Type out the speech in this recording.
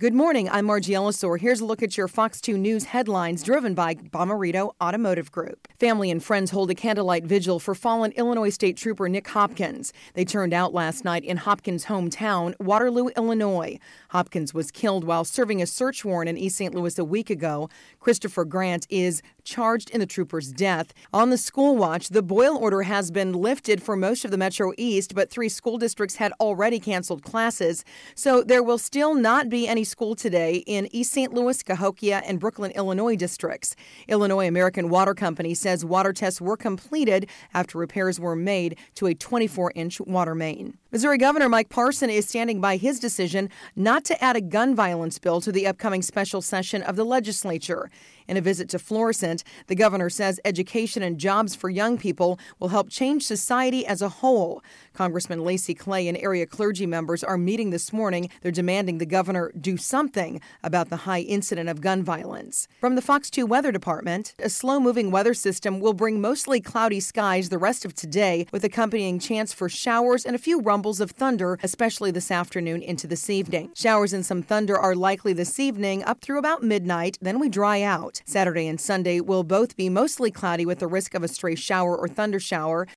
Good morning. I'm Margie Ellisor. Here's a look at your Fox 2 News headlines driven by Bomarito Automotive Group. Family and friends hold a candlelight vigil for fallen Illinois State Trooper Nick Hopkins. They turned out last night in Hopkins' hometown, Waterloo, Illinois. Hopkins was killed while serving a search warrant in East St. Louis a week ago. Christopher Grant is charged in the trooper's death. On the school watch, the boil order has been lifted for most of the Metro East, but three school districts had already canceled classes. So there will still not be any school today in East St. Louis, Cahokia, and Brooklyn, Illinois districts. Illinois American Water Company says water tests were completed after repairs were made to a 24 inch water main. Missouri Governor Mike Parson is standing by his decision not to add a gun violence bill to the upcoming special session of the legislature. In a visit to Florissant, the governor says education and jobs for young people will help change society as a whole. Congressman Lacy Clay and area clergy members are meeting this morning. They're demanding the governor do something about the high incident of gun violence. From the Fox 2 Weather Department, a slow moving weather system will bring mostly cloudy skies the rest of today, with accompanying chance for showers and a few rumbles of thunder, especially this afternoon into this evening. Showers and some thunder are likely this evening up through about midnight, then we dry out. Saturday and Sunday will both be mostly cloudy with the risk of a stray shower or thunder shower.